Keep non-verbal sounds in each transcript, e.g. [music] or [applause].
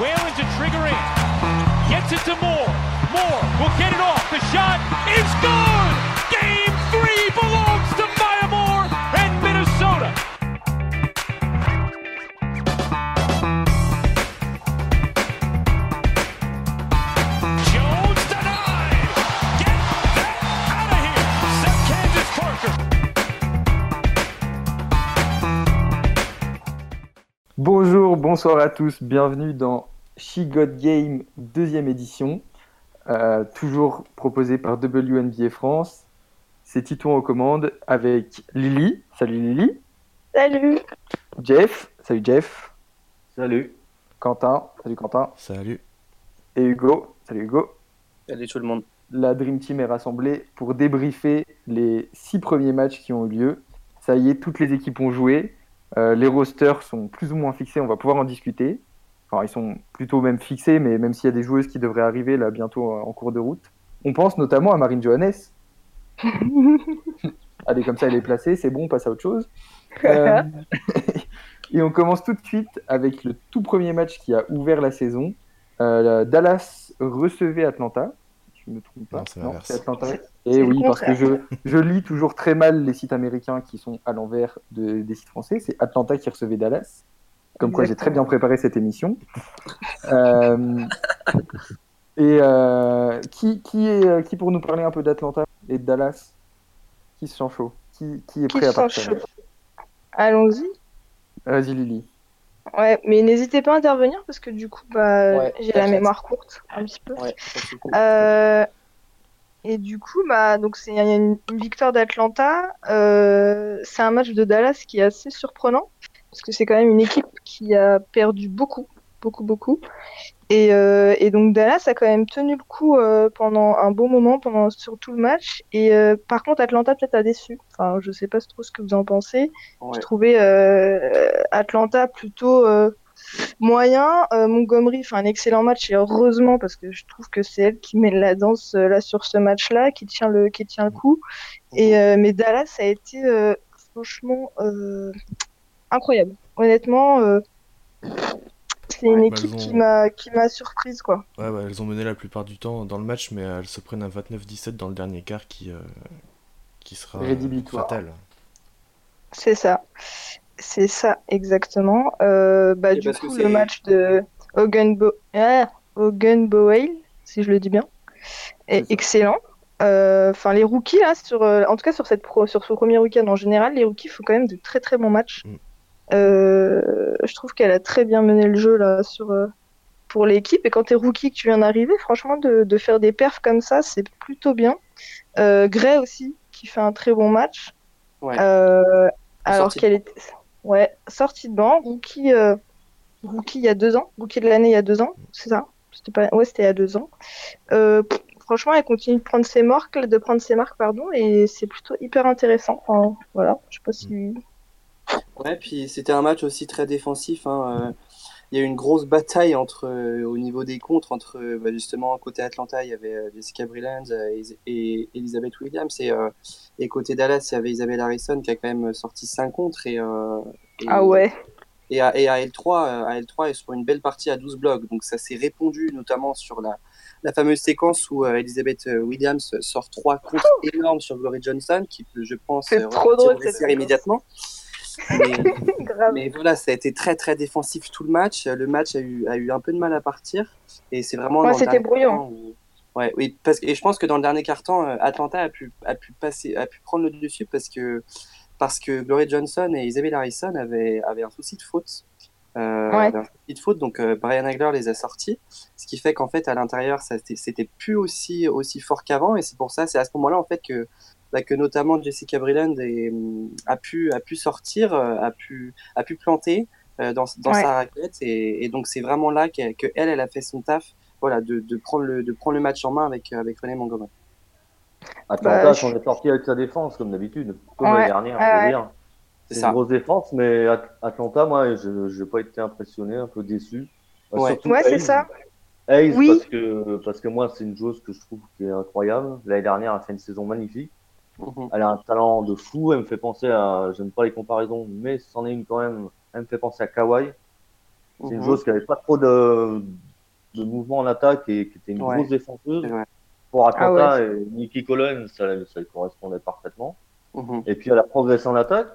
Whalen to trigger in. Gets it to Moore. Moore will get it off. The shot is good. Game bonsoir à tous, bienvenue dans She Got Game deuxième édition, euh, toujours proposé par WNBA France. C'est Titouan aux commandes avec Lily. Salut Lily. Salut Jeff. Salut Jeff. Salut. Quentin. Salut Quentin. Salut. Et Hugo. Salut Hugo. Salut tout le monde. La Dream Team est rassemblée pour débriefer les six premiers matchs qui ont eu lieu. Ça y est, toutes les équipes ont joué. Euh, les rosters sont plus ou moins fixés, on va pouvoir en discuter. Enfin, ils sont plutôt même fixés, mais même s'il y a des joueuses qui devraient arriver là bientôt euh, en cours de route. On pense notamment à Marine Johannes. [laughs] Allez, comme ça, elle est placée, c'est bon, on passe à autre chose. [laughs] Euh, [laughs] Et on commence tout de suite avec le tout premier match qui a ouvert la saison. Euh, Dallas recevait Atlanta. Je me trompe pas. Non, c'est Atlanta. C'est Et oui, parce que je, je lis toujours très mal les sites américains qui sont à l'envers de- des sites français. C'est Atlanta qui recevait Dallas. Comme quoi, j'ai très bien préparé cette émission. Euh, et euh, qui, qui, est, euh, qui pour nous parler un peu d'Atlanta et de Dallas? Qui se sent chaud? Qui, qui est Qui prêt à se sent partir? chaud? Allons-y. Vas-y, Lily. Ouais, mais n'hésitez pas à intervenir parce que du coup, bah, Ouais, j'ai la mémoire courte, un petit peu. Ouais. Euh, et du coup, bah, donc c'est il y a une, une victoire d'Atlanta. Euh, c'est un match de Dallas qui est assez surprenant parce que c'est quand même une équipe qui a perdu beaucoup, beaucoup, beaucoup. Et, euh, et donc Dallas a quand même tenu le coup euh, pendant un bon moment, pendant sur tout le match. Et euh, par contre, Atlanta peut-être a déçu. Enfin, je sais pas trop ce que vous en pensez. Ouais. Je trouvais Atlanta plutôt moyen. Montgomery fait un excellent match et heureusement parce que je trouve que c'est elle qui met la danse là sur ce match-là, qui tient le qui tient le coup. Et euh, mais Dallas a été franchement incroyable. Honnêtement, c'est une bah, équipe ont- qui m'a qui m'a surprise quoi. Ouais, ouais, elles ont mené la plupart du temps dans le match, mais elles se prennent un 29-17 dans le dernier quart qui, euh, qui sera euh, fatal. C'est ça. C'est ça, exactement. Euh, bah, Et du coup, le match de Hogan, Bo ah, Hogan Boyle, si je le dis bien, est excellent. Euh, Enfin, les rookies, là, sur, en tout cas sur, cette pro, sur ce premier week-end en général, les rookies font quand même de très très bons matchs. Mm. Euh, je trouve qu'elle a très bien mené le jeu là, sur, euh, pour l'équipe. Et quand tu es rookie, que tu viens d'arriver, franchement, de, de faire des perfs comme ça, c'est plutôt bien. Euh, Gray aussi, qui fait un très bon match. Ouais. Euh, alors Sortie de qu'elle était ouais, sortie de banc, rookie, euh, rookie il y a deux ans, rookie de l'année il y a deux ans, c'est ça? C'était pas, ouais, c'était il y a deux ans. Franchement, elle continue de prendre ses marques, de prendre ses marques, pardon, et c'est plutôt hyper intéressant. Enfin, voilà, je sais pas si. Ouais, puis c'était un match aussi très défensif. hein, euh, Il y a eu une grosse bataille entre, euh, au niveau des contres entre euh, bah, justement côté Atlanta, il y avait Jessica Brilland et, et Elizabeth Williams et, et côté Dallas, il y avait Isabelle Harrison qui a quand même sorti 5 contres et, et, Ah ouais, et à, et à L3, euh, à L3 est sur une belle partie à 12 blocs. Donc ça s'est répondu notamment sur la, la fameuse séquence où euh, Elizabeth Williams sort trois contres énormes sur Glory Johnson qui je pense, euh, trop drôle, immédiatement. [laughs] Mais, voilà, ça a été très très défensif tout le match. Le match a eu, a eu un peu de mal à partir. Et c'est vraiment. Ouais, c'était brouillon. quart-temps où- Ouais, oui, parce que, et je pense que dans le dernier carton, Atlanta a pu, a pu passer, a pu prendre le dessus parce que, parce que Glory Johnson et Isabelle Harrison avaient, avaient un souci de faute. Euh, Ouais. un souci de faute, donc euh, Brian Hagler les a sortis. Ce qui fait qu'en fait, à l'intérieur, c'était plus aussi, aussi fort qu'avant. Et c'est pour ça, c'est à ce moment-là, en fait, que, bah, que notamment Jessica Brilland est, hum, a, pu, a pu sortir, euh, a pu, a pu planter euh, dans, dans Ouais. sa raquette. Et, et donc, c'est vraiment là qu'elle, que elle, elle a fait son taf voilà, de, de, prendre le, de prendre le match en main avec, avec René Montgomery. Atlanta Bah, s'en est sorti avec sa défense, comme d'habitude. Comme Ouais, l'année dernière, ouais, je dire. C'est ça. une grosse défense, mais At- Atlanta, moi, je n'ai pas été impressionné, un peu déçu. Bah, Ouais. surtout Ouais, c'est Hayes. ça. Hayes, Oui. parce, que, parce que moi, c'est une joueuse que je trouve qui est incroyable. L'année dernière, elle a fait une saison magnifique. Mhm. Elle a un talent de fou. Elle me fait penser à. J'aime pas les comparaisons, mais c'en est une quand même. Elle me fait penser à Kawhi. C'est une Mhm. joueuse qui avait pas trop de, de mouvement en attaque et qui était une Ouais. grosse défenseuse. Pour Atlanta Ah et Nikki Collins, ça, ça lui correspondait parfaitement. Mhm. Et puis elle a progressé en attaque.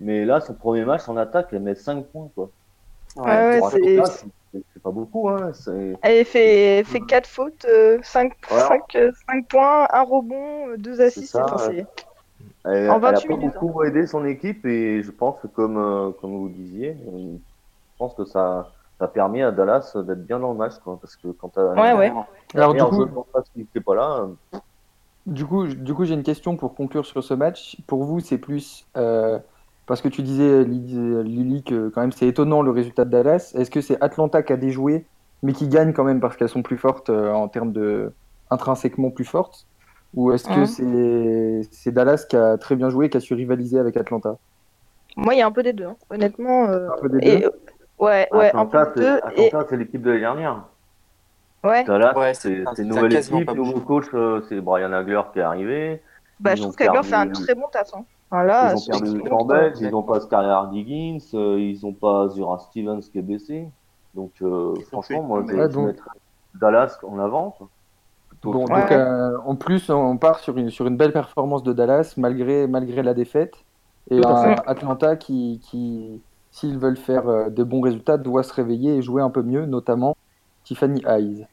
Mais là, son premier match en attaque, elle met 5 points. Quoi. Ouais, ouais, c'est- pas beaucoup. Hein. Elle fait, fait 4 fautes, 5, Voilà. points, un rebond, 2 assists. ça, enfin, ouais. c'est- Elle, En elle a 28 pas minutes, beaucoup aidé son équipe et je pense que comme, euh, comme vous disiez, euh, je pense que ça, ça a permis à Dallas d'être bien dans le match. Quoi, parce que quand t'as Ouais, ouais. Alors, du coup, je pense pas qu'il était pas là. euh, Du coup, du coup, j'ai une question pour conclure sur ce match. Pour vous, c'est plus euh, parce que tu disais Lily, Lily, que quand même c'est étonnant le résultat de Dallas. Est-ce que c'est Atlanta qui a déjoué, mais qui gagne quand même parce qu'elles sont plus fortes euh, en termes de intrinsèquement plus fortes, ou est-ce que Mhm. c'est c'est Dallas qui a très bien joué, qui a su rivaliser avec Atlanta? Moi, il y a un peu des deux, hein. honnêtement. euh, Un peu des et- deux? Ouais, ouais, un peu Atlanta, des. Et... Atlanta, c'est l'équipe de l'année dernière. Ouais, Dallas, Ouais, c'est c'est- c'est une nouvelle équipe, nouveau coach, euh, c'est Brian Hagler qui est arrivé. bah, je trouve qu'Agler fait un très bon taf. Hein. Ils ont perdu le Campbell, ils n'ont pas Skylar Diggins, euh, ils n'ont pas Zura Stevens qui est blessé. Donc euh, franchement, moi je, Ouais, donc- mettrais Dallas en avant. Bon, donc Ouais. euh, en plus, on part sur une, sur une belle performance de Dallas malgré, malgré la défaite. Et. Atlanta qui, qui s'ils veulent faire euh, de bons résultats, doit se réveiller et jouer un peu mieux, notamment Tiffany Hayes.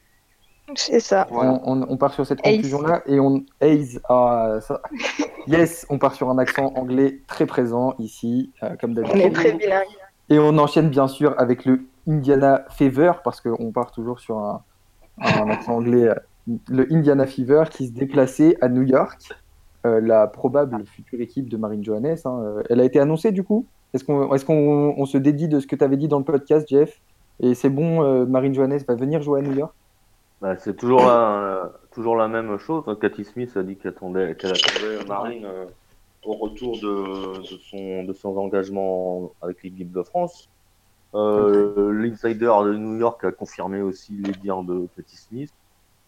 C'est ça. Voilà. On, on- on part sur cette conclusion-là et on Hayes, ah, ça- [laughs] yes, on part sur un accent anglais très présent ici, euh, comme On est d'habitude. très bilingue. Et on enchaîne bien sûr avec le Indiana Fever, parce qu'on part toujours sur un, un accent anglais, euh, le Indiana Fever qui se déplaçait à New York, euh, la probable future équipe de Marine Johannes. hein. Elle a été annoncée du coup? Est-ce qu'on est qu'on on se dédie de ce que tu avais dit dans le podcast, Jeff? Et c'est bon, euh, Marine Johannes va venir jouer à New York? Bah, c'est toujours la, euh, toujours la même chose. Cathy Smith a dit qu'elle attendait, qu'elle attendait Marine euh, au retour de, de, son, de son engagement avec l'équipe de France. Euh, L'insider de New York a confirmé aussi les dires de Cathy Smith.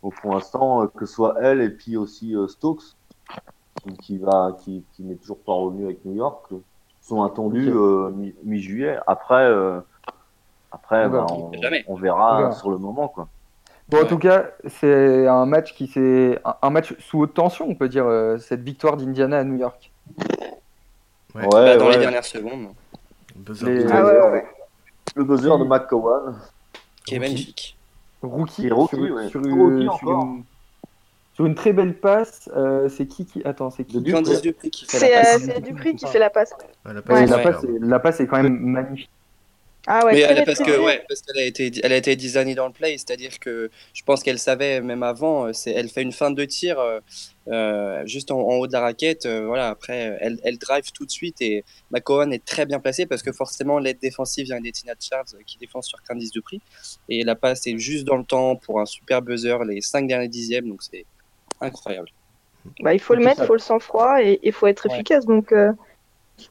Donc pour l'instant, euh, que ce soit elle et puis aussi euh, Stokes, qui, qui va, qui, qui n'est toujours pas revenu avec New York, sont attendus mi- mi-juillet. Après, euh, après, On verra. bah, on, Jamais. on verra On verra. sur le moment, quoi. Bon, en tout cas, c'est un match qui s'est un, match sous haute tension, on peut dire, euh, cette victoire d'Indiana à New York. Ouais. Bah, dans ouais. les dernières secondes, Buzzer Les- beater. Ah ouais, ouais. Le buzzer de McCowan. qui est magnifique. Rookie, rookie, sur, ouais. sur, Rookie une, sur, une, sur une très belle passe. euh, c'est qui qui attends, c'est qui Dupré. Candice Dupré qui fait C'est la euh, passe. c'est Dupri qui fait la passe. Ah, la Ouais, passe est, la passe est quand même magnifique. Ah ouais, Mais elle, parce que ouais, parce qu'elle a été, elle a été designée dans le play, c'est-à-dire que je pense qu'elle savait même avant. euh, C'est, elle fait une fin de tir euh, euh, juste en, en haut de la raquette. euh, voilà, après elle, elle drive tout de suite et McCowan est très bien placé parce que forcément l'aide défensive vient d'Etina Charles qui défend sur Candice Dupree et la passe est juste dans le temps pour un super buzzer les cinq derniers dixièmes donc c'est incroyable. Bah, il faut le mettre, il faut le sang-froid et il faut être Ouais. efficace. Donc, euh,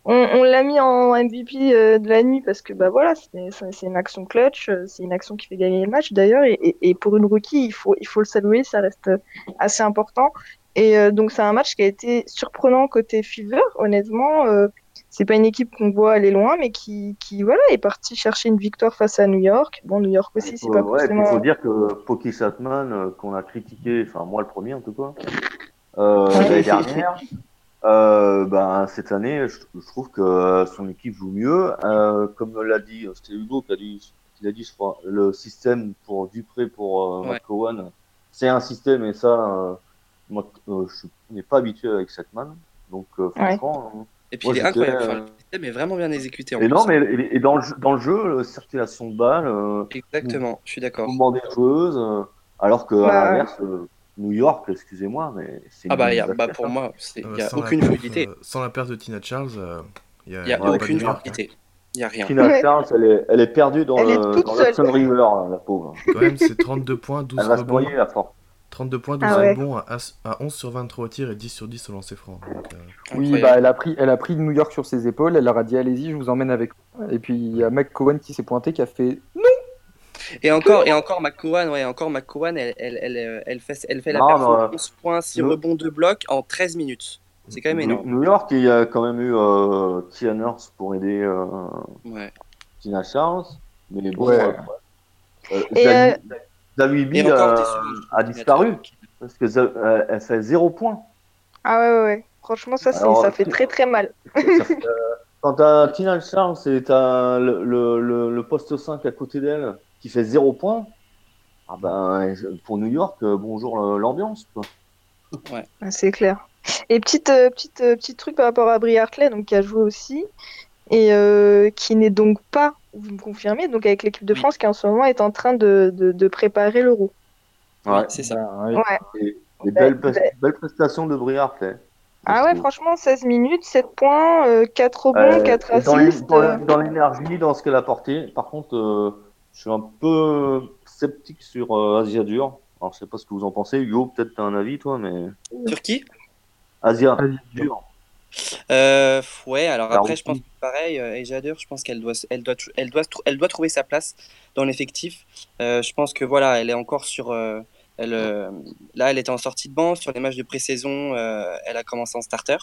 on, on l'a mis en MVP euh, de la nuit parce que bah voilà, c'est une action clutch, euh, c'est une action qui fait gagner le match d'ailleurs. Et, et, et pour une rookie, il faut, il faut le saluer, ça reste assez important. Et euh, donc, c'est un match qui a été surprenant côté Fever, honnêtement. Euh, c'est pas une équipe qu'on voit aller loin, mais qui, qui voilà, est partie chercher une victoire face à New York. Bon, New York aussi, c'est pas ouais, forcément. il faut dire que Pocky Satman, qu'on a critiqué, enfin moi le premier en tout cas, euh, Ouais. l'année dernière, euh, ben, cette année, je, je trouve que euh, son équipe joue mieux. Euh, comme l'a dit, c'était Hugo qui a dit, qui l'a dit, je crois, le système pour Dupré pour euh, Ouais. McCowan, c'est un système et ça, euh, moi, euh, je n'ai pas habitué avec Satman. Donc euh, Ouais. franchement, euh, Et puis Moi, il est incroyable. euh, Enfin, le système est vraiment bien exécuté. En et non, mais et, et dans le jeu, dans le jeu, la circulation de balles. euh, Exactement, je suis d'accord. mouvement des joueuses, euh, alors que Bah, à l'inverse, euh, New York, excusez-moi, mais c'est Ah bah, y a- bah, pour moi, c'est- il Euh, n'y a la aucune fluidité. euh, sans la perte de Tina Charles, euh, il y a, Il n'y a, y a pas aucune fluidité. Il n'y a rien. Tina Ouais. Charles, elle est, elle est perdue dans, Elle le, toute dans River, hein, la pauvre. Quand même, c'est 32 points, 12 Elle va se rebonds. noyer à fort. 32 points, 12 Ah ouais. rebonds à, à 11 sur 23 au tir et 10 sur 10 au lancer franc. Donc, euh, Oui, bah, elle, a pris, elle a pris New York sur ses épaules, elle leur a dit allez-y, je vous emmène avec moi. Et puis il y a McCowan qui s'est pointé, qui a fait Et encore, et encore McCowan, ouais, encore McCowan, elle, elle, elle, euh, elle fait, elle fait la Non, performance mais, 11 points, 6 nous- rebonds, 2 blocs en 13 minutes. C'est quand même New, énorme. New York, il y a quand même eu euh, Tia Nurse pour aider euh, Ouais. Tina Charles. Mais bon, Ouais. euh, euh, euh, Zawibi euh, a disparu parce que euh, elle fait zéro point. Ah ouais, ouais, ouais. Franchement, ça, Alors, ça fait très très mal. [laughs] Fait, euh, quand t'as Tina Charles et t'as le, le, le, le poste 5 à côté d'elle qui fait zéro point, ah ben, pour New York, euh, bonjour euh, l'ambiance. quoi. Ah, C'est clair. Et petite, euh, petite, petit truc par rapport à Brie Hartley, donc, qui a joué aussi, et euh, qui n'est donc pas, vous me confirmez, donc avec l'équipe de. France qui en ce moment est en train de, de, de préparer l'Euro. Ouais. C'est ça. Ouais. Ouais. Des belles, pres- belles prestations de Briard. fait. Ah ouais, franchement, 16 minutes, 7 points, euh, 4 rebonds, Euh, 4 dans l'é- assists. dans l'é- dans l'énergie, dans ce qu'elle a porté. Par contre, euh, je suis un peu sceptique sur euh, Asia Dur. Alors, je sais pas ce que vous en pensez. Hugo, peut-être t'as un avis, toi, mais. Sur qui? Asia Asia Dur. Euh, ouais, alors La après, je pense que pareil, euh, Asia Dur, je pense qu'elle doit, elle doit, elle doit, elle doit trouver sa place dans l'effectif. Euh, je pense que voilà, elle est encore sur, euh, elle, euh, là, elle était en sortie de banc sur les matchs de pré-saison. euh, elle a commencé en starter.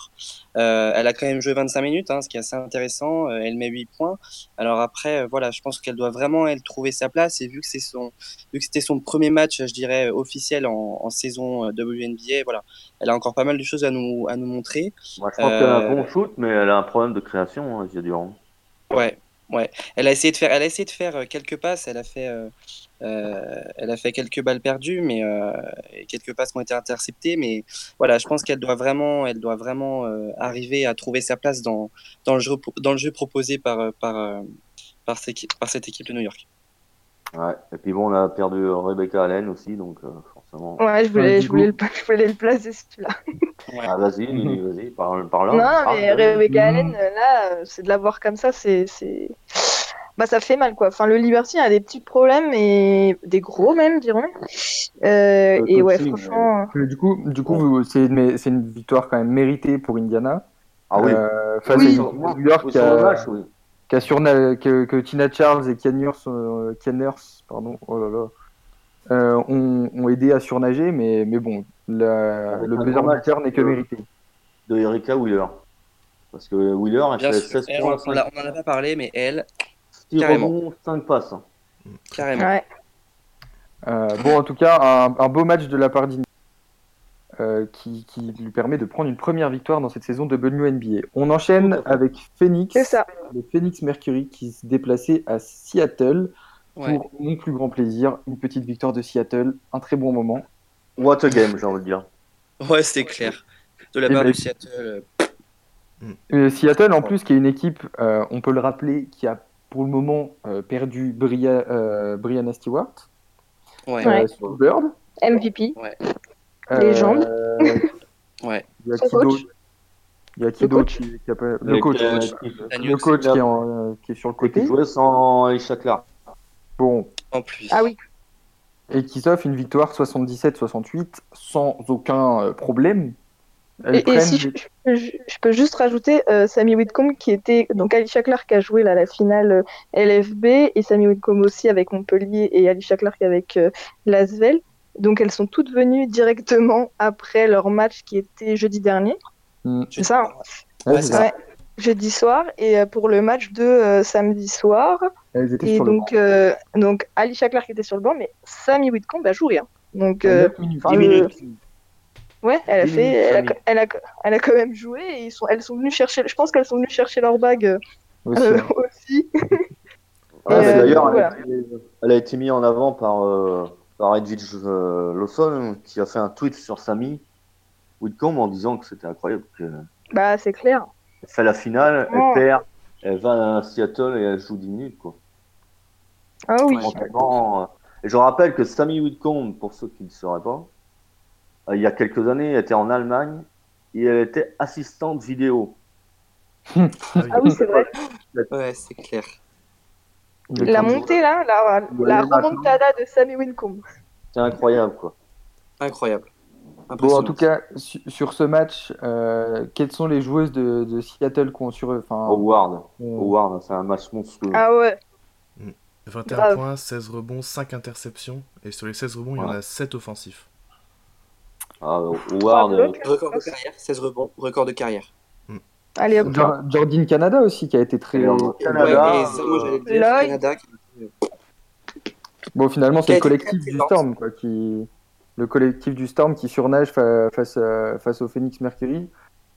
Euh, elle a quand même joué 25 minutes, hein, ce qui est assez intéressant. Elle met 8 points. Alors après, voilà, je pense qu'elle doit vraiment elle trouver sa place. Et vu que c'est son, vu que c'était son premier match, je dirais officiel en, en saison WNBA, voilà, elle a encore pas mal de choses à nous, à nous montrer. Moi, je pense qu'elle a un bon shoot, mais elle a un problème de création, hein, Asia Dur. Ouais, ouais. Elle a essayé de faire, elle a essayé de faire quelques passes. Elle a fait, euh, euh, elle a fait quelques balles perdues, mais euh, et quelques passes qui ont été interceptées. Mais voilà, je pense qu'elle doit vraiment, elle doit vraiment euh, arriver à trouver sa place dans dans le jeu dans le jeu proposé par par par, cette équipe, par cette équipe de New York. Ouais. Et puis bon, on a perdu Rebecca Allen aussi, donc euh, forcément. Ouais, je voulais, je, voulais le, [laughs] je voulais le placer celui-là. Ah, vas-y, vas-y, parle, parle là. Non, mais. Rebecca Mhm. Allen, là, c'est de la voir comme ça, c'est, c'est, bah, ça fait mal, quoi. Enfin, le Liberty a des petits problèmes et des gros même, dirons. Euh, Le et ouais, franchement, Mais Du coup, du coup c'est une, c'est une victoire quand même méritée pour Indiana. Ah oui. Euh, face Oui. à New York qui a, match, oui. qui a surna- que, que Tina Charles et Kian Nurse, euh, pardon, oh là là, euh, ont, ont aidé à surnager, mais, mais bon, la- Avec le match, beater n'est que euh, mérité. De Erika Wheeler. Parce que Wheeler, elle Bien fait sûr. 16 Elle, points, on, on on en a pas parlé, mais elle, 6 carrément. rebonds, 5 passes. hein. carrément. ouais. Euh, bon, en tout cas, un, un beau match de la part d'Indiana euh, qui, qui lui permet de prendre une première victoire dans cette saison de WNBA. On enchaîne avec Phoenix, C'est ça. le Phoenix Mercury qui se déplaçait à Seattle Ouais. pour mon plus grand plaisir. Une petite victoire de Seattle, un très bon moment. What a game, j'ai envie de dire. Ouais, c'est clair. De la Eh part ben, de Seattle. euh, Euh, Seattle, en plus, qui est une équipe, euh, on peut le rappeler, qui a pour le moment euh, perdu Bria, euh, Brianna Stewart, Ouais. Ouais. euh, sur Bird. MVP. Euh, Légende. [laughs] Ouais. Il y a qui d'autre Il y a qui Le d'autre coach. qui, qui a pas- Le coach. ouais. Le coach qui est, en, euh, qui est sur le et qui côté. jouait sans Aisha Clark. Bon, En plus. Ah oui. et qui s'offre une victoire 77-68 sans aucun euh, problème. Et, et si je, je- je peux juste rajouter euh, Sammy Whitcomb qui était donc Alicia Clark a joué là la finale euh, LFB et Sammy Whitcomb aussi avec Montpellier et Alicia Clark avec euh, Lasvel. Donc elles sont toutes venues directement après leur match qui était jeudi dernier. Mm. C'est ça. hein Ouais, ça. Ouais. Jeudi soir et euh, pour le match de euh, samedi soir. Elles étaient Et sur le donc euh, donc Alicia Clark était sur le banc mais Sammy Whitcomb a joué. hein. Donc banc. euh, Neuf minutes. enfin, Dix le- minutes. Ouais, elle a fait, elle a, elle, a, elle a quand même joué et ils sont, elles sont venues chercher, je pense qu'elles sont venues chercher leur bague euh, aussi, euh, [laughs] aussi. Euh, D'ailleurs, elle, a été- elle a été mise en avant par, euh, par Edwidge Lawson, qui a fait un tweet sur Samy Whitcomb en disant que c'était incroyable. Bah, c'est clair. fait la finale, Oh. elle perd, elle va à Seattle et elle joue 10 minutes. Quoi. Ah oui. Ouais. Je rappelle que Sammy Whitcomb, pour ceux qui ne sauraient pas, il y a quelques années, elle était en Allemagne et elle était assistante vidéo. Ah oui. Ah c'est vrai. Ouais, c'est clair. La montée là, la, Ouais, la maintenant. remontada de Sammy Whitcomb. C'est incroyable. quoi. Incroyable. Bon, en tout cas, su- sur ce match, euh, quelles sont les joueuses de, de Seattle qui ont sur eux enfin, Howard, Howard, c'est un match monstrueux. Ah ouais. 21 Grave. points, 16 rebonds, 5 interceptions. Et sur les 16 rebonds, il y en a 7 offensifs. Ah, Howard, euh. Record de carrière, 16 rebonds, record de carrière. Allez hop. Jordan Canada aussi qui a été très. Très- Canada, ouais, et ça, moi, j'allais le dire, Lloyd. Canada qui Bon, finalement, c'est le collectif du. Storm, quoi, qui... Le collectif du Storm qui surnage fa- face, à- face au Phoenix Mercury.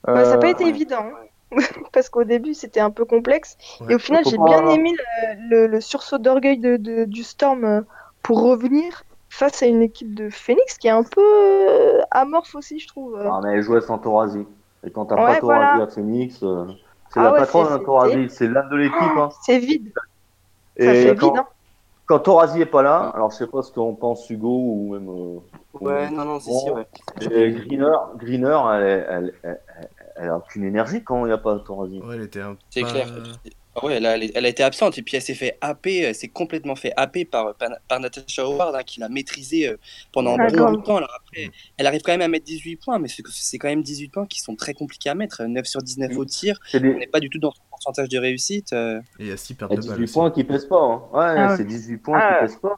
Ouais, ça n'a Euh, pas été évident. hein. [laughs] Parce qu'au début, c'était un peu complexe. Ouais. Et au final, j'ai bien aimé le, le- le sursaut d'orgueil de, de- du Storm euh, pour revenir face à une équipe de Phoenix qui est un peu euh, amorphe aussi, je trouve. Ah, mais elle jouait sans Torazi. Et quand t'as Ouais, pas Torazi voilà. à Phoenix, euh, c'est Ah la ouais, patronne, c'est- hein, c'est- l'âme de l'équipe. hein. C'est vide. Ça Et fait quand, vide. Hein. quand Torazi est pas là, alors je sais pas ce qu'on pense Hugo ou même. euh, Ouais, non, non, c'est Bon. si, ouais. Et Greener, Greener elle, elle, elle, elle- elle a aucune énergie quand il n'y a pas Torazi. Ouais, elle était un C'est clair. Ah ouais, elle a, elle a été absente et puis elle s'est fait happer, elle s'est complètement fait happer par, par, par Natasha Howard hein, qui l'a maîtrisée euh, pendant Ah, bon. Alors après, elle arrive quand même à mettre 18 points, mais c'est quand même 18 points qui sont très compliqués à mettre. 9 sur 19 au tir, on n'est pas du tout dans son pourcentage de réussite. euh. Et il y a 6 pertes de balles 18 aussi. points qui pèsent pas. Hein. Ouais, Ah c'est 18 points Ah qui pèsent pas.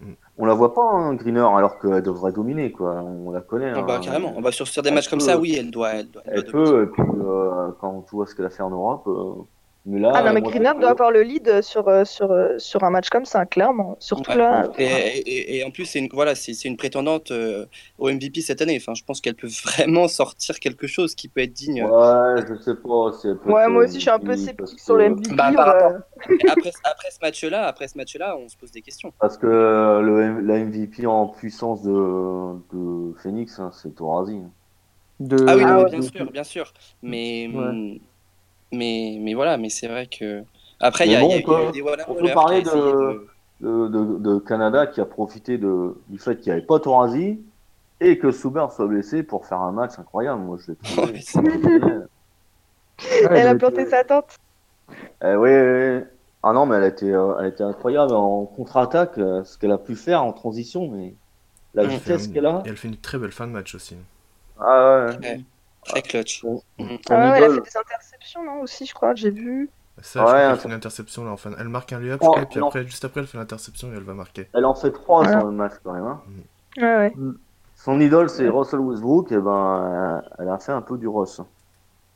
Mm. On la voit pas, hein, Greener, alors qu'elle devrait dominer, quoi. On la connaît. Bah, hein. carrément. On va sur, sur des Elle matchs comme ça, oui, elle doit. Elle doit, elle Elle doit peut, et puis euh, quand tu vois ce qu'elle a fait en Europe. euh, mais là, Ah non, mais Greener je- doit avoir le lead sur, euh, sur, euh, sur un match comme ça, clairement. Surtout Ouais. là. Et, et- et- et en plus, c'est une, voilà, c'est c'est une prétendante euh, au MVP cette année. Enfin, je pense qu'elle peut [laughs] vraiment sortir quelque chose qui peut être digne. Ouais, je sais pas. si elle peut Ouais, être moi aussi, je suis un peu sceptique sur le MVP. Bah, par euh, rapport- [laughs] Après, après ce match-là, après ce match-là, on se pose des questions. Parce que le, la MVP en puissance de, de Phoenix, hein, c'est Torazi. de... Ah oui, Ah ouais. bien sûr, bien sûr. Mais, Ouais. Mais, mais voilà, mais c'est vrai que. Après, il y, a- bon, il y a- on il y a peut- on parler de- de, de, de Canada qui a profité de, du fait qu'il n'y avait pas Torazi et que Souber soit blessé pour faire un match incroyable. Moi, je l'ai trouvé. [laughs] Ouais, Elle a planté sa tente. Eh oui, oui, oui. Ah non, mais elle a été, euh, elle a été incroyable en contre-attaque, euh, ce qu'elle a pu faire en transition, mais la vitesse Et qu'elle a. elle fait une très belle fin de match aussi. Ah ouais. Ouais. Très clutch. Son- Mm. Ah ouais, elle a fait des interceptions, non Aussi, je crois, j'ai vu. Ça, Ouais, ça- fait une interception là. Enfin, elle marque un layup, Oh, puis après, juste après, elle fait l'interception et elle va marquer. Elle en fait trois Voilà. sur le match quand même. hein. Ouais, ouais. Son idole, c'est Russell Westbrook, et ben, euh, elle a fait un peu du Ross.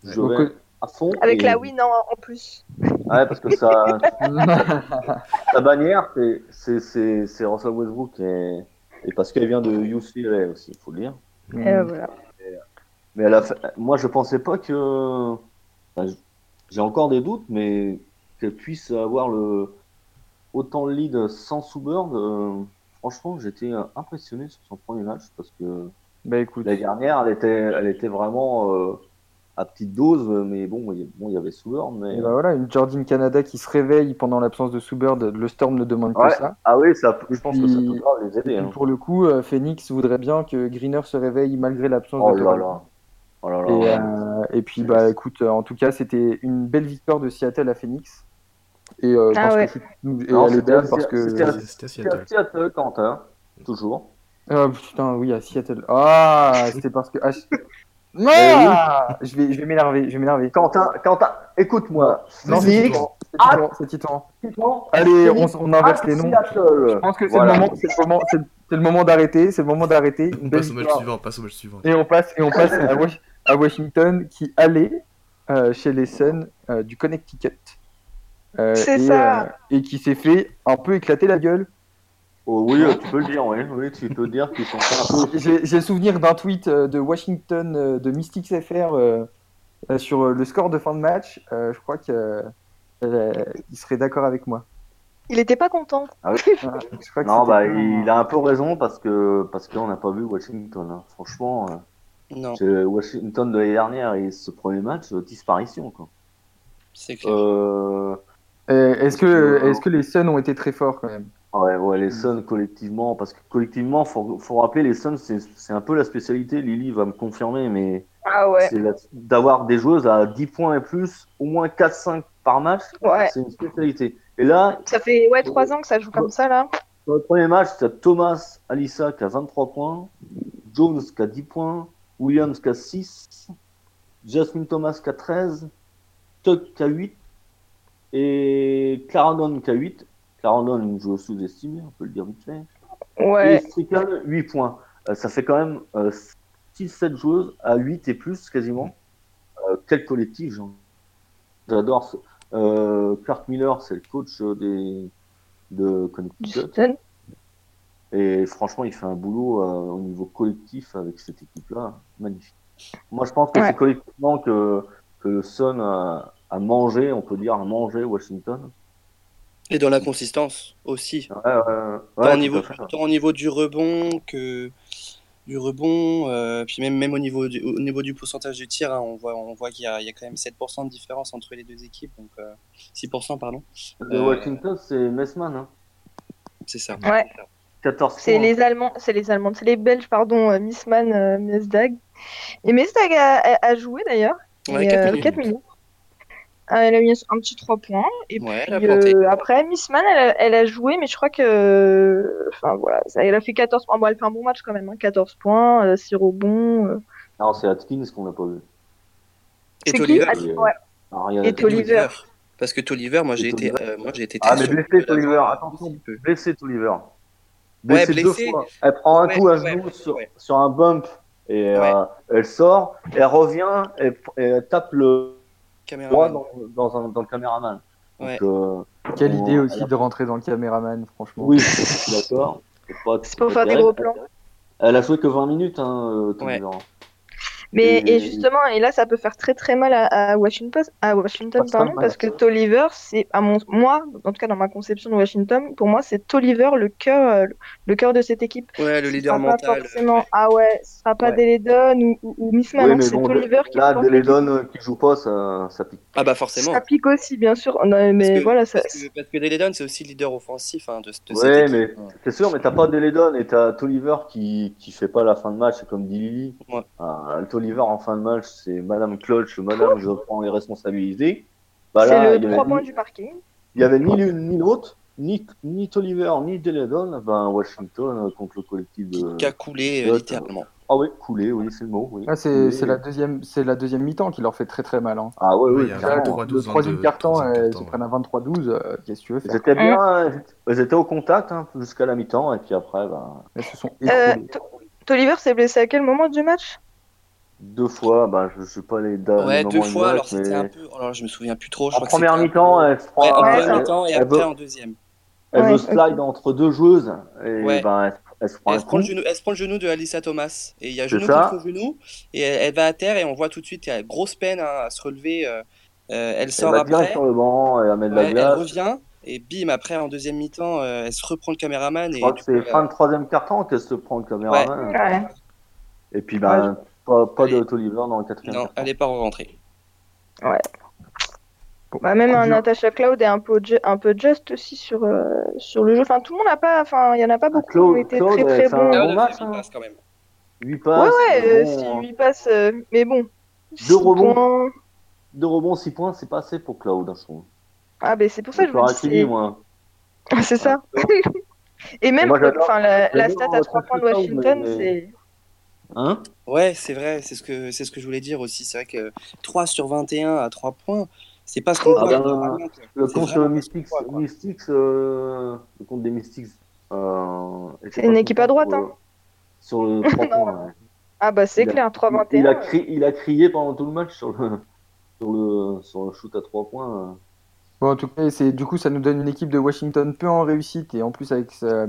Je donc, vais à fond. Avec et- la win en, en plus. Ouais, parce que ça, [laughs] sa bannière, c'est- c'est c'est- c'est Russell Westbrook, et, et parce qu'elle vient de UCLA aussi, il faut le dire. Et euh, voilà. Mais elle a fait- moi, je pensais pas que. enfin, J'ai encore des doutes, mais qu'elle puisse avoir le autant de lead sans Soubird. euh, franchement, j'étais impressionné sur son premier match parce que Bah écoute, l'année dernière, elle était, elle était vraiment euh, à petite dose, mais bon, il y- bon, il y avait Soubird, mais. bah voilà, une Jordan Canada qui se réveille pendant l'absence de Soubird, le Storm ne demande Ouais. que ça. Ah oui, ça, je pense que ça peut grave les aider. hein. pour le coup, euh, Phoenix voudrait bien que Greener se réveille malgré l'absence Oh de là. Oh là là. Et, euh, et puis bah écoute, euh, en tout cas, c'était une belle victoire de Seattle à Phoenix. Et, euh, Ah ouais. que c'est- et Non, elle est c'était belle à- parce que c'était Seattle. Seattle, Quentin, toujours. Ah, putain, oui, à Seattle. Ah, [laughs] c'était parce que. Ah, je... Non je vais, je vais m'énerver, je vais m'énerver. Quentin, Quentin, écoute-moi. Non, c'est Phoenix, titrant, c'est Ah Allez, on, on inverse à les noms. Seattle. Je pense que c'est Voilà. le moment, c'est le moment, c'est le moment d'arrêter, c'est le moment d'arrêter. Une On belle passe au match suivant, on passe au match suivant. Et on passe, et on passe [laughs] à, à Washington qui allait euh, chez les Suns euh, du Connecticut. Euh, C'est et, ça. euh, et qui s'est fait un peu éclater la gueule. Oh, oui, tu peux le dire, oui, oui, tu peux dire qu'ils sont pas. J'ai j'ai le souvenir d'un tweet de Washington, de Mystics FR sur le score de fin de match. Euh, je crois qu'il serait d'accord avec moi. Il était pas content. Je crois que Non, bah, il a un peu raison parce que parce qu'on n'a pas vu Washington. hein. Franchement, euh, Non, c'est Washington de l'année dernière et ce premier match, euh, disparition. Quoi. c'est clair. Euh, Euh, Est-ce que, est que les Suns ont été très forts quand même? Ouais, ouais, les Suns collectivement, parce que collectivement, faut, faut rappeler les Suns, c'est c'est un peu la spécialité. Lily va me confirmer, mais Ah ouais. c'est d'avoir des joueuses à 10 points et plus, au moins 4-5 par match, Ouais. c'est une spécialité. Et là, Ça fait ouais trois ans que ça joue comme ça là. Dans le premier match, tu as Thomas Alissa qui a 23 points, Jones qui a 10 points, Williams qui a 6, Jasmine Thomas qui a 13, Tuck qui a 8 et Clarendon qui a 8. Clarendon, une joueuse sous-estimée, on peut le dire vite fait. Et Ouais. Strickland, 8 points. Euh, ça fait quand même 6-7 joueuses à 8 et plus quasiment. Euh, quel collectif. J'adore. Euh, Clark Miller, c'est le coach euh, des, de Connecticut. Et franchement, il fait un boulot euh, au niveau collectif avec cette équipe-là. Magnifique. Moi, je pense que Ouais. c'est collectivement que, que le Sun a, a mangé, on peut dire, a mangé Washington. Et dans la consistance aussi. Ouais, ouais, ouais, tant, ouais, au niveau, à fait. tant au niveau du rebond que du rebond, euh, puis même, même au, niveau du, au niveau du pourcentage du tir, hein, on voit, on voit qu'il y, a- il y a quand même 7% de différence entre les deux équipes, donc euh, 6%, pardon. De Euh, Washington, c'est Messman. Hein. C'est ça. Ouais. 14 C'est les Allemands, c'est les Allemands, c'est les Belges, pardon, euh, Missman, euh, Mesdag. Et Mesdag a, a- a joué d'ailleurs. Ouais, euh, minutes. Euh, elle a mis un petit 3 points. Et Ouais, puis euh, après, Missman, elle, a- elle a joué, mais je crois que. Enfin voilà, ça, elle a fait 14 points. Bon, elle fait un bon match quand même, hein, 14 points, euh, 6 rebonds. euh. Non, c'est Atkins qu'on n'a pas vu. Et C'est qui Tolliver. Ah, Et, euh, ouais. Et. Tolliver. Parce que Tolliver, moi j'ai été, Tolliver. euh, moi j'ai été Ah, mais blessé, Tolliver, un attention. petit peu. Blessé Tolliver. Blessé deux fois. Elle prend un Ouais, coup à ouais, genoux ouais, sur, ouais. sur un bump et euh, elle sort, elle revient et, et elle tape le droit Caméraman. dans, dans, un- dans le caméraman. Ouais. Donc, euh, Quelle on- idée aussi de rentrer dans le caméraman, franchement. Oui, [laughs] je suis d'accord. C'est pour pas faire des gros plans. Elle a joué que 20 minutes, hein, euh, Tolliver. Mais Et- et justement, et là, ça peut faire très très mal à, à Washington, à Washington pardon, parce que Tolliver, c'est à mon, moi, en tout cas dans ma conception de Washington, pour moi, c'est Tolliver le cœur, euh, le cœur de cette équipe. Ouais, le leader pas mental. forcément, ah ouais, ce sera pas Ouais. Deledon ou, ou, ou Missman, Oui, c'est bon, Tolliver qui là. Deledon euh, qui joue pas, ça, ça pique. Ah bah forcément. Ça pique aussi, bien sûr. Non, Parce mais que, voilà, ça, parce que, parce que Deledon, c'est aussi le leader offensif hein, de, de cette Ouais, équipe. mais c'est sûr, mais t'as pas Deledon et t'as Tolliver qui, qui fait pas la fin de match, c'est comme dit Lily. Ouais. Ah, Tolliver en fin de match, c'est Madame Clutch, Madame je prends les responsabilités. Bah c'est le il y, avait 3 points ni, du parking. il y avait ni l'une ni l'autre, ni, ni Tolliver ni Deledon. Ben Washington euh, contre le collectif de. Qui a coulé euh, Ouais, littéralement. Ah oui, coulé, oui, c'est le mot. Oui. Ah, c'est c'est la deuxième, c'est la deuxième mi-temps qui leur fait très très mal. Hein. Ah oui, il y a Là, clairement. 23, le 12, troisième 22, carton, carton, se ouais. prennent à 23-12. euh, Qu'est-ce que tu veux Ils faire étaient bien, ils étaient au contact hein, jusqu'à la mi-temps, et puis après, ben, Elles se sont Euh, Tolliver s'est blessé à quel moment du match? Deux fois, ben, je sais pas les dates. Ouais, deux fois, alors exacts, c'était mais un peu. Alors je me souviens plus trop. Je En crois première mi-temps, peu- elle se prend Ouais, en première mi-temps et elle après veut- en deuxième. Elle Ouais, veut slide entre deux joueuses et Ouais. ben elle, elle se prend Elle se, prend genou, elle se prend le genou de Alyssa Thomas. Et il y a genou contre genou. Et elle, elle va à terre et on voit tout de suite, il y a grosse peine hein, à se relever. euh, euh, elle Elle sort va direct après. sur le banc, elle Ouais, la elle glace. revient. Et bim, après en deuxième mi-temps, euh, elle se reprend le caméraman. Je Et crois que c'est fin de troisième quart-temps qu'elle se prend le caméraman. Ouais. Et puis ben pas, pas de Allez. Tolliver dans le quatrième non, elle n'est pas rentrée. Bah, même un. Natasha Cloud est un peu, ju- un peu just aussi sur, euh, sur le jeu. Enfin, tout le monde n'a pas, enfin, il y en a pas beaucoup qui ont été Claude, très très bons. bon Ah, match, huit hein. passes, quand même. 8 Ouais, passes, ouais, mais euh, bon, si hein. lui passe, euh, mais bon. Deux rebonds. points. deux rebonds, 6 points, c'est pas assez pour Claude, hein, je trouve. Ah, ben c'est pour ça que je me dis, moi. [laughs] c'est ça. Ouais. Et même, moi, la, la stat à 3 Natasha points de Cloud, Washington, mais- c'est. Hein? Ouais, c'est vrai, c'est ce que c'est ce que je voulais dire aussi. C'est vrai que 3 sur 21 à 3 points, c'est pas ce qu'on Ah voit ben. Le C'est compte euh, Mystics, quoi. Mystics euh, le compte des Mystics. Euh, C'est une équipe à droite, sur, hein. Sur le 3 [laughs] Non. points. ouais. Ah, bah c'est Il a- clair, Il, il, 3-21. a crié, il a crié pendant tout le match sur le, sur le, sur le shoot à 3 points. Bon, en tout cas, c'est du coup, ça nous donne une équipe de Washington peu en réussite et en plus avec sa,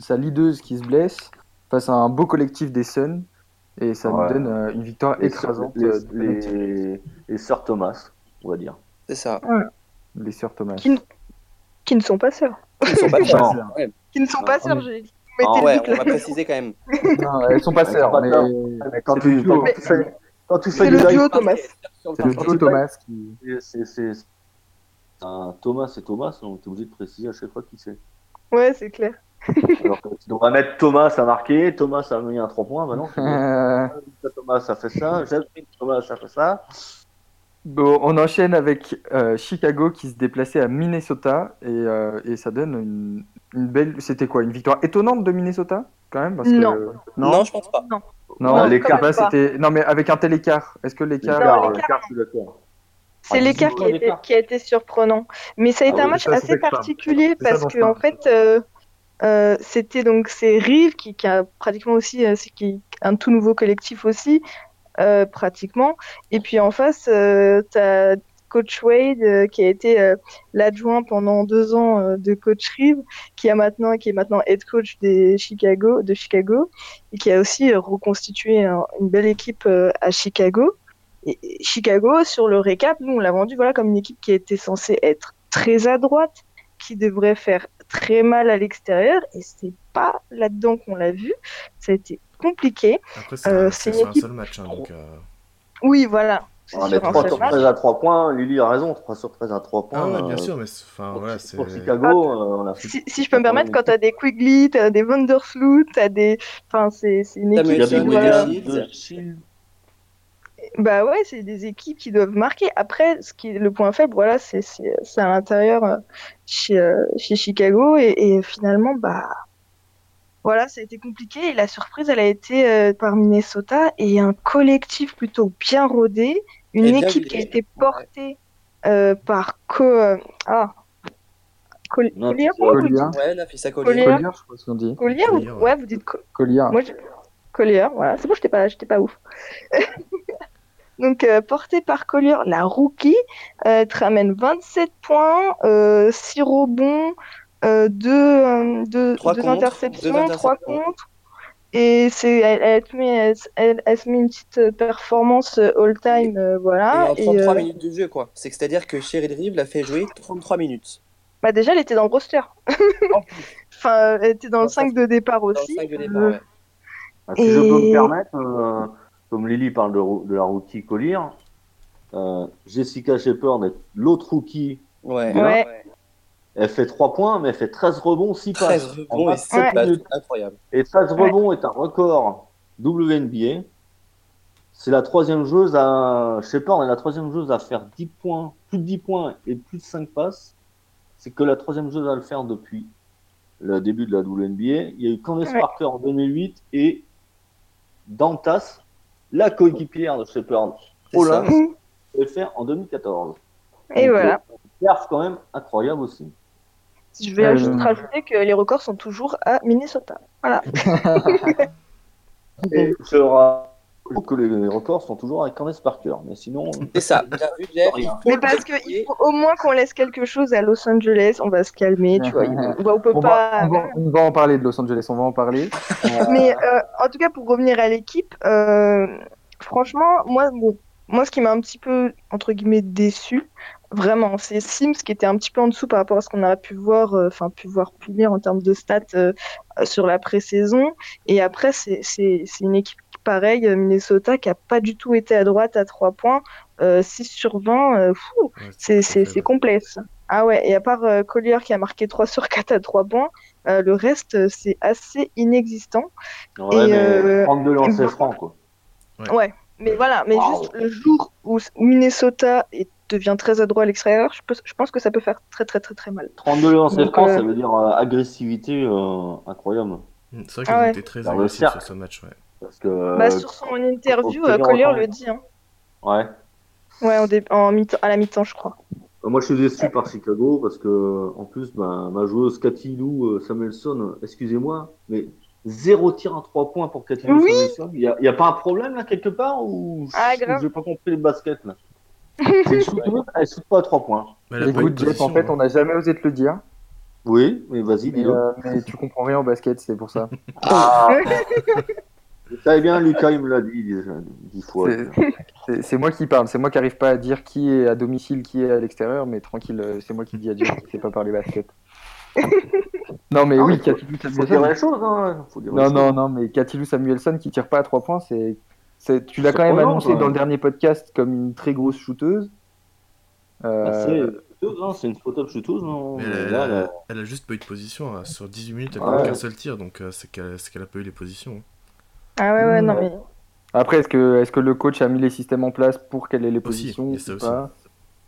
sa leaduse qui se blesse face à un beau collectif des Suns et ça Ouais. nous donne euh, une victoire Les, écrasante les, euh, les, les sœurs Thomas, on va dire. C'est ça. les sœurs Thomas. Qui, ne- qui ne sont pas sœurs. Ils sont pas Pas sœurs. sœurs. Ouais. Qui ne sont pas [laughs] sœurs, j'ai dit. Ah, on va préciser quand même. Non, elles sont pas sœurs, pas mais sœurs. Mais quand tu, quand tu fais, le live, duo Thomas. c'est le duo Thomas qui. c'est, un Thomas et Thomas, donc tu es obligé de préciser à chaque fois qui c'est. Ouais, c'est clair. Alors que tu devrais mettre Thomas à marquer, Thomas a mis un 3 points, bah non. bon. Euh, Thomas a fait ça, Jasmine Thomas a fait ça. Bon, on enchaîne avec euh, Chicago qui se déplaçait à Minnesota et, euh, et ça donne une, une belle. C'était quoi Une victoire étonnante de Minnesota quand même parce que... Non. Non, je pense pas. non, Non, l'écart, pas, pas. c'était- non, mais avec un tel écart, est-ce que l'écart. Non, L'écart, l'écart, l'écart, je suis d'accord. C'est Ah, l'écart 18 qui, a été- d'écart. qui a été surprenant. Mais ça a été Ah un match ça, assez particulier parce que en fait, euh, c'était donc c'est Rive qui, qui a pratiquement aussi euh, un tout nouveau collectif aussi euh, pratiquement. Et puis en face, euh, t'as coach Wade, qui a été l'adjoint pendant deux ans de coach Reeves, qui a maintenant, qui est maintenant head coach des Chicago, de Chicago, et qui a aussi reconstitué un- une belle équipe à Chicago. Chicago, sur le récap, nous on l'a vendu voilà comme une équipe qui était censée être très à droite, qui devrait faire très mal à l'extérieur, et c'est pas là-dedans qu'on l'a vu. Ça a été compliqué. Après, c'est Euh, un- un équipe- seul match. hein, donc, euh, Oui, voilà. Ah, mais sur un 3 seul sur match. 13 à 3 points, Lily a raison, 3 sur 13 à 3 points. Ah ouais, bien euh, sûr, mais c'est- enfin, pour, voilà, c'est. pour Chicago, euh, on a fait. Si, si je peux me permettre, quand t'as des Quigley, t'as des Vandersloot, t'as des. Enfin, c'est c'est une équipe qui Johnson, doit. Williams. de Shield. Bah ouais, c'est des équipes qui doivent marquer. Après, ce qui est le point faible, voilà, c'est c'est c'est à l'intérieur euh, chez, euh, chez Chicago. Et, et finalement, bah. Voilà, ça a été compliqué. Et la surprise, elle a été euh, par Minnesota et un collectif plutôt bien rodé. Une Et équipe qui a été portée euh, par Co. euh, Ah. Collier, Collier. dites Ouais. Collier. Collier, je crois ce qu'on dit. Collier ou- Collier, ouais. Ouais, vous dites co- Collier. Moi, je... Collier, voilà. C'est bon, j'étais pas, j'étais pas ouf. [laughs] Donc, euh, porté par Collier, la rookie, euh, te ramène 27 points, euh, 6 rebonds, euh, 2, euh, deux, deux contre, interceptions, deux 3 interceptions. contre. Et c'est, elle, elle, te met, elle, elle- elle se met une petite performance all-time, euh, Et voilà. en Et, 33 euh, minutes de jeu, quoi. C'est- C'est-à-dire que Cheryl Reeve l'a fait jouer 33 minutes. bah déjà, elle était dans le roster. En plus, [laughs] Enfin, elle était dans le Dans ça, 5 de départ dans le aussi. 5 de départ, Euh, ouais. Ah, Si je peux me permettre, euh, comme Lily parle de, la rookie Collier, euh, Jessica Shepard est l'autre rookie. Ouais. Ouais. Elle fait 3 points, mais elle fait 13 rebonds, 6 passes. 13 En rebonds et 27 7 passes. minutes. Incroyable. Et 13 rebonds est un record WNBA. C'est la troisième joueuse à. Shepard est la troisième joueuse à faire 10 points, plus de 10 points et plus de 5 passes. C'est que la troisième joueuse à le faire depuis le début de la WNBA. Il y a eu Candace Ouais. Parker en 2008 et Dantas, la coéquipière de Shepard, Olin, le faire en 2014. Et Donc, voilà. euh, Une perf quand même incroyable aussi. Je vais Euh, juste rajouter que les records sont toujours à Minnesota. Voilà. [laughs] Et je rappelle que les records sont toujours avec Candace Parker. Mais sinon, C'est ça. Bien vu, Jeff. Il faut Mais parce qu'il faut au moins qu'on laisse quelque chose à Los Angeles, on va se calmer, tu vois. On, va- on peut On pas. va, on, va, on va en parler de Los Angeles, on va en parler. Euh, [laughs] Mais euh, en tout cas, pour revenir à l'équipe, euh, franchement, moi, bon, moi, ce qui m'a un petit peu entre guillemets déçu, vraiment, c'est Sims qui était un petit peu en dessous par rapport à ce qu'on aurait pu voir, euh, enfin pu voir, pu lire en termes de stats euh, euh, sur la pré-saison. Et après, c'est une équipe pareil, euh, Minnesota, qui a pas du tout été à droite à 3 points, euh, 6 sur 20, euh, fou, ouais, c'est complexe. Ah ouais, et à part euh, Collier qui a marqué 3 sur 4 à 3 points, euh, le reste, euh, c'est assez inexistant. ouais, Et, mais euh, 32 lancers et- francs, quoi. Ouais, mais voilà, mais Wow. juste le jour où Minnesota est- devient très adroit à l'extérieur, je, je pense que ça peut faire très très très très mal. 32 lancers francs, euh, ça veut dire euh, agressivité euh, incroyable. C'est vrai qu'ils Ah ont ouais. été très agressifs sur ce match, ouais. Parce que, bah, euh, sur son interview, euh, Collier le dit, hein. ouais. Ouais, en dé- en mi à la mi-temps, je crois. Euh, Moi, je suis déçu par Chicago parce que, en plus, ben, ma joueuse Cathy Lou euh, Samuelson, excusez-moi, mais zéro tir à 3 points pour Cathy Lou Oui. Samuelson. Il n'y a, il y a pas un problème là quelque part ou Ah, je j'ai pas compris le basket là? [laughs] Elle shoot pas à 3 points. Écoute, Jeff, en fait, hein. on n'a jamais osé te le dire. Oui, mais vas-y, Mais, dis-le. euh, mais tu comprends rien au basket, c'est pour ça. Ah. [laughs] Vous savez bien, Lucas, il me l'a dit dix fois. C'est- moi qui parle, c'est moi qui arrive pas à dire qui est à domicile, qui est à l'extérieur, mais tranquille, euh, c'est moi qui dis à Jeff qui sait pas parler basket. [laughs] non, mais Ah, oui, mais faut- Cathy Lou Faut dire Samuelson. les choses, hein. Faut dire les Non, non, non, mais Cathy Lou Samuelson qui tire pas à 3 points, c'est. Tu l'as quand même annoncé dans le dernier podcast comme une très grosse shooteuse. Euh, Bah, c'est une photo de shooteuse. non Mais elle, là, elle- là, elle a juste pas eu de position. hein. Sur 18 minutes, elle Ouais. a eu qu'un seul tir, donc euh, c'est qu'elle qu'elle a pas eu les positions. hein. Ah ouais, ouais, non, mais. Après, est-ce que, est que le coach a mis les systèmes en place pour qu'elle ait les Aussi, positions ça aussi. pas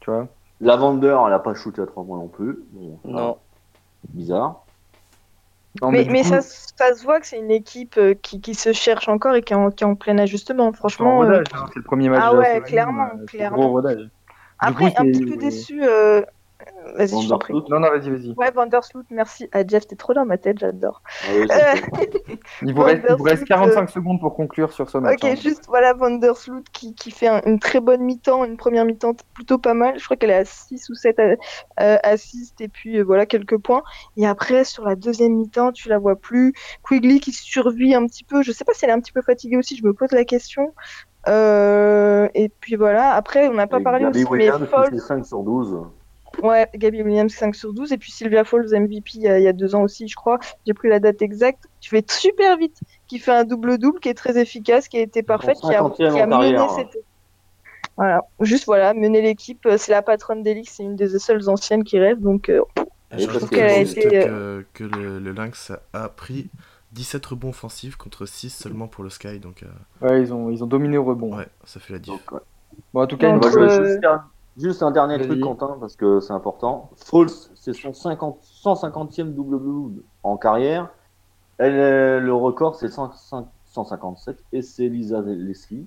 Tu vois La vendeur, elle a pas shooté à 3 points non plus. Bon, Non. Bizarre. Non, Mais, du mais coup, ça, ça se voit que c'est une équipe euh, qui, qui se cherche encore et qui est en, qui est en plein ajustement. Franchement, euh, hein, c'est le premier match. Ah de la ouais, clairement, euh, clairement. Gros rodage. Après, coup, un petit peu déçu, euh, Vas-y, je t'en prie. Vandersloot. Non, non, vas-y, vas-y. Ouais, Vandersloot, merci. Ah, Jeff, t'es trop dans ma tête, j'adore. Ah Euh, [laughs] Il vous reste, il vous reste Vandersloot, 45 secondes pour conclure sur ce match. Ok, hein. juste voilà Vandersloot qui, qui fait un- une très bonne mi-temps, une première mi-temps plutôt pas mal. Je crois qu'elle est à 6 ou 7 euh, assists et puis euh, voilà quelques points. Et après, sur la deuxième mi-temps, tu la vois plus. Quigley qui survit un petit peu. Je sais pas si elle est un petit peu fatiguée aussi, je me pose la question. Euh, et puis voilà, après, on n'a pas Et parlé aussi, mais fait 5 sur 12. Ouais, Gabby Williams 5 sur 12 et puis Sylvia Falls MVP il y a, il y a deux ans aussi je crois. J'ai pris la date exacte. Tu fais super vite. Qui fait un double-double qui est très efficace, qui a été parfaite, qui a, 50e qui a en mené carrière. cette... Voilà, juste voilà, mener l'équipe. euh, C'est la patronne d'Elix, c'est une des seules anciennes qui rêve donc euh, je qu'elle a juste été, que, que le, le Lynx a pris 17 rebonds offensifs contre 6 seulement pour le Sky, donc euh, Ouais, ils ont, ils ont dominé au rebond. ouais, ça fait la diff. Donc, ouais. Bon, en tout cas, une Donc, je euh, juste, un dernier truc, Quentin, parce que c'est important. Falls, c'est son 50, 150e double en carrière. Elle est- le record, c'est 100 157 et c'est Lisa Leslie.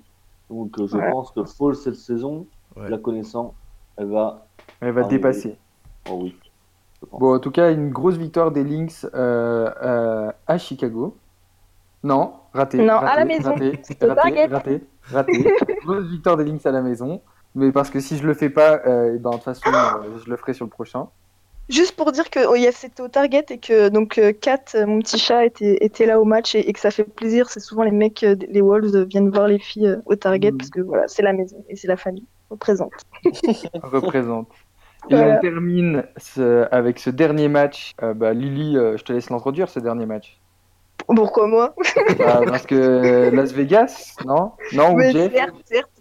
Donc, euh, je Ouais. pense que Falls, cette saison, Ouais. la connaissant, elle va. elle va dépasser. Oh oui. Bon, en tout cas, une grosse victoire des Lynx euh, euh, à Chicago. Non, raté. Non, raté, à la maison. Raté, [laughs] raté, Target. raté, raté. grosse victoire des Lynx à la maison. Mais parce que si je le fais pas, euh, ben, de toute façon, euh, je le ferai sur le prochain. juste pour dire que oh, y a- c'était au Target et que donc euh, Kat, mon petit chat, était, était là au match et, et que ça fait plaisir. C'est souvent les mecs, les Wolves viennent voir les filles au Target Mhm. parce que voilà, c'est la maison et c'est la famille représente. [laughs] [laughs] représente. Et Voilà. on termine ce- avec ce dernier match. Euh, bah, Lily, euh, je te laisse l'introduire, ce dernier match. Pourquoi moi? Bah, parce que Las Vegas, non? Non, ou Jeff? certes, certes,